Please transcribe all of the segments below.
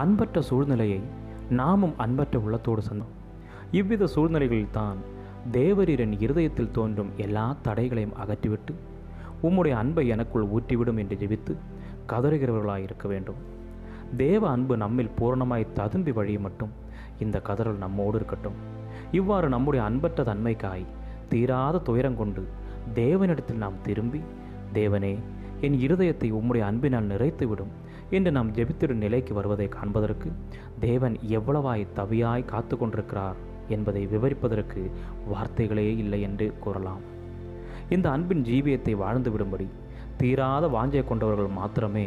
அன்பற்ற சூழ்நிலையை நாமும் அன்பற்ற உள்ளத்தோடு சந்தோம் இவ்வித சூழ்நிலைகளில்தான் தேவரீரன் இருதயத்தில் தோன்றும் எல்லா தடைகளையும் அகற்றிவிட்டு உம்முடைய அன்பை எனக்குள் ஊற்றிவிடும் என்று ஜெபித்து கதறுகிறவர்களாக இருக்க வேண்டும். தேவ அன்பு நம்மில் பூரணமாய் ததும்பி வழிய மட்டும் இந்த கதறல் நம்மோடு இருக்கட்டும். இவ்வாறு நம்முடைய அன்பற்ற தன்மைக்காய் தீராத துயரம் கொண்டு தேவனிடத்தில் நாம் திரும்பி தேவனே என் இருதயத்தை உம்முடைய அன்பினால் நிறைத்துவிடும். என்று நாம் ஜெபித்திடும் நிலைக்கு வருவதை காண்பதற்கு தேவன் எவ்வளவாய் தவியாய் காத்து கொண்டிருக்கிறார் என்பதை விவரிப்பதற்கு வார்த்தைகளே இல்லை என்று கூறலாம். இந்த அன்பின் ஜீவியத்தை வாழ்ந்து விடும்படி தீராத வாஞ்சை கொண்டவர்கள் மாத்திரமே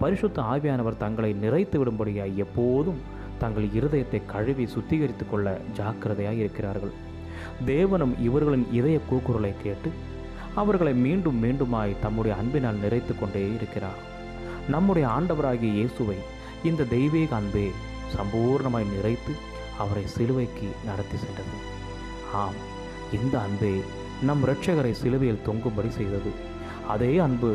பரிசுத்த ஆவியானவர் தங்களை நிறைத்து விடும்படியாய் எப்போதும் தங்கள் இருதயத்தை கழுவி சுத்திகரித்து கொள்ள ஜாக்கிரதையாக இருக்கிறார்கள். தேவனும் இவர்களின் இதய கூக்குரலை கேட்டு அவர்களை மீண்டும் மீண்டுமாய் தம்முடைய அன்பினால் நிறைத்து கொண்டே இருக்கிறார். நம்முடைய ஆண்டவராகிய இயேசுவை இந்த தெய்வீக அன்பே சம்பூர்ணமாய் நிறைத்து அவரை சிலுவைக்கு நடத்தி சென்றது. ஆம் இந்த அன்பே நம் இரட்சகரை சிலுவையில் தொங்கும்படி செய்தது. அதே அன்பு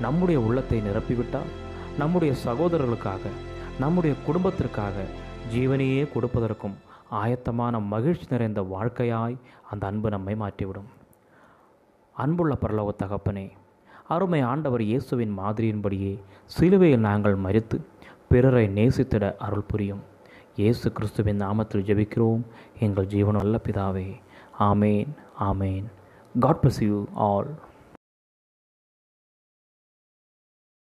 நம்முடைய உள்ளத்தை நிரப்பிவிட்டால் நம்முடைய சகோதரர்களுக்காக நம்முடைய குடும்பத்திற்காக ஜீவனையே கொடுப்பதற்கும் ஆயத்தமான மகிழ்ச்சி நிறைந்த வாழ்க்கையாய் அந்த அன்பு நம்மை மாற்றிவிடும். அன்புள்ள பரலோக தகப்பனே அருமை ஆண்டவர் இயேசுவின் மாதிரியின்படியே சிலுவையில் நாங்கள் மறித்து பிறரை நேசித்திட அருள் புரியும். இயேசு கிறிஸ்துவின் நாமத்தில் ஜெபிக்கிறோம். எங்கள் ஜீவனுள்ள பிதாவே ஆமேன் ஆமேன். God bless you all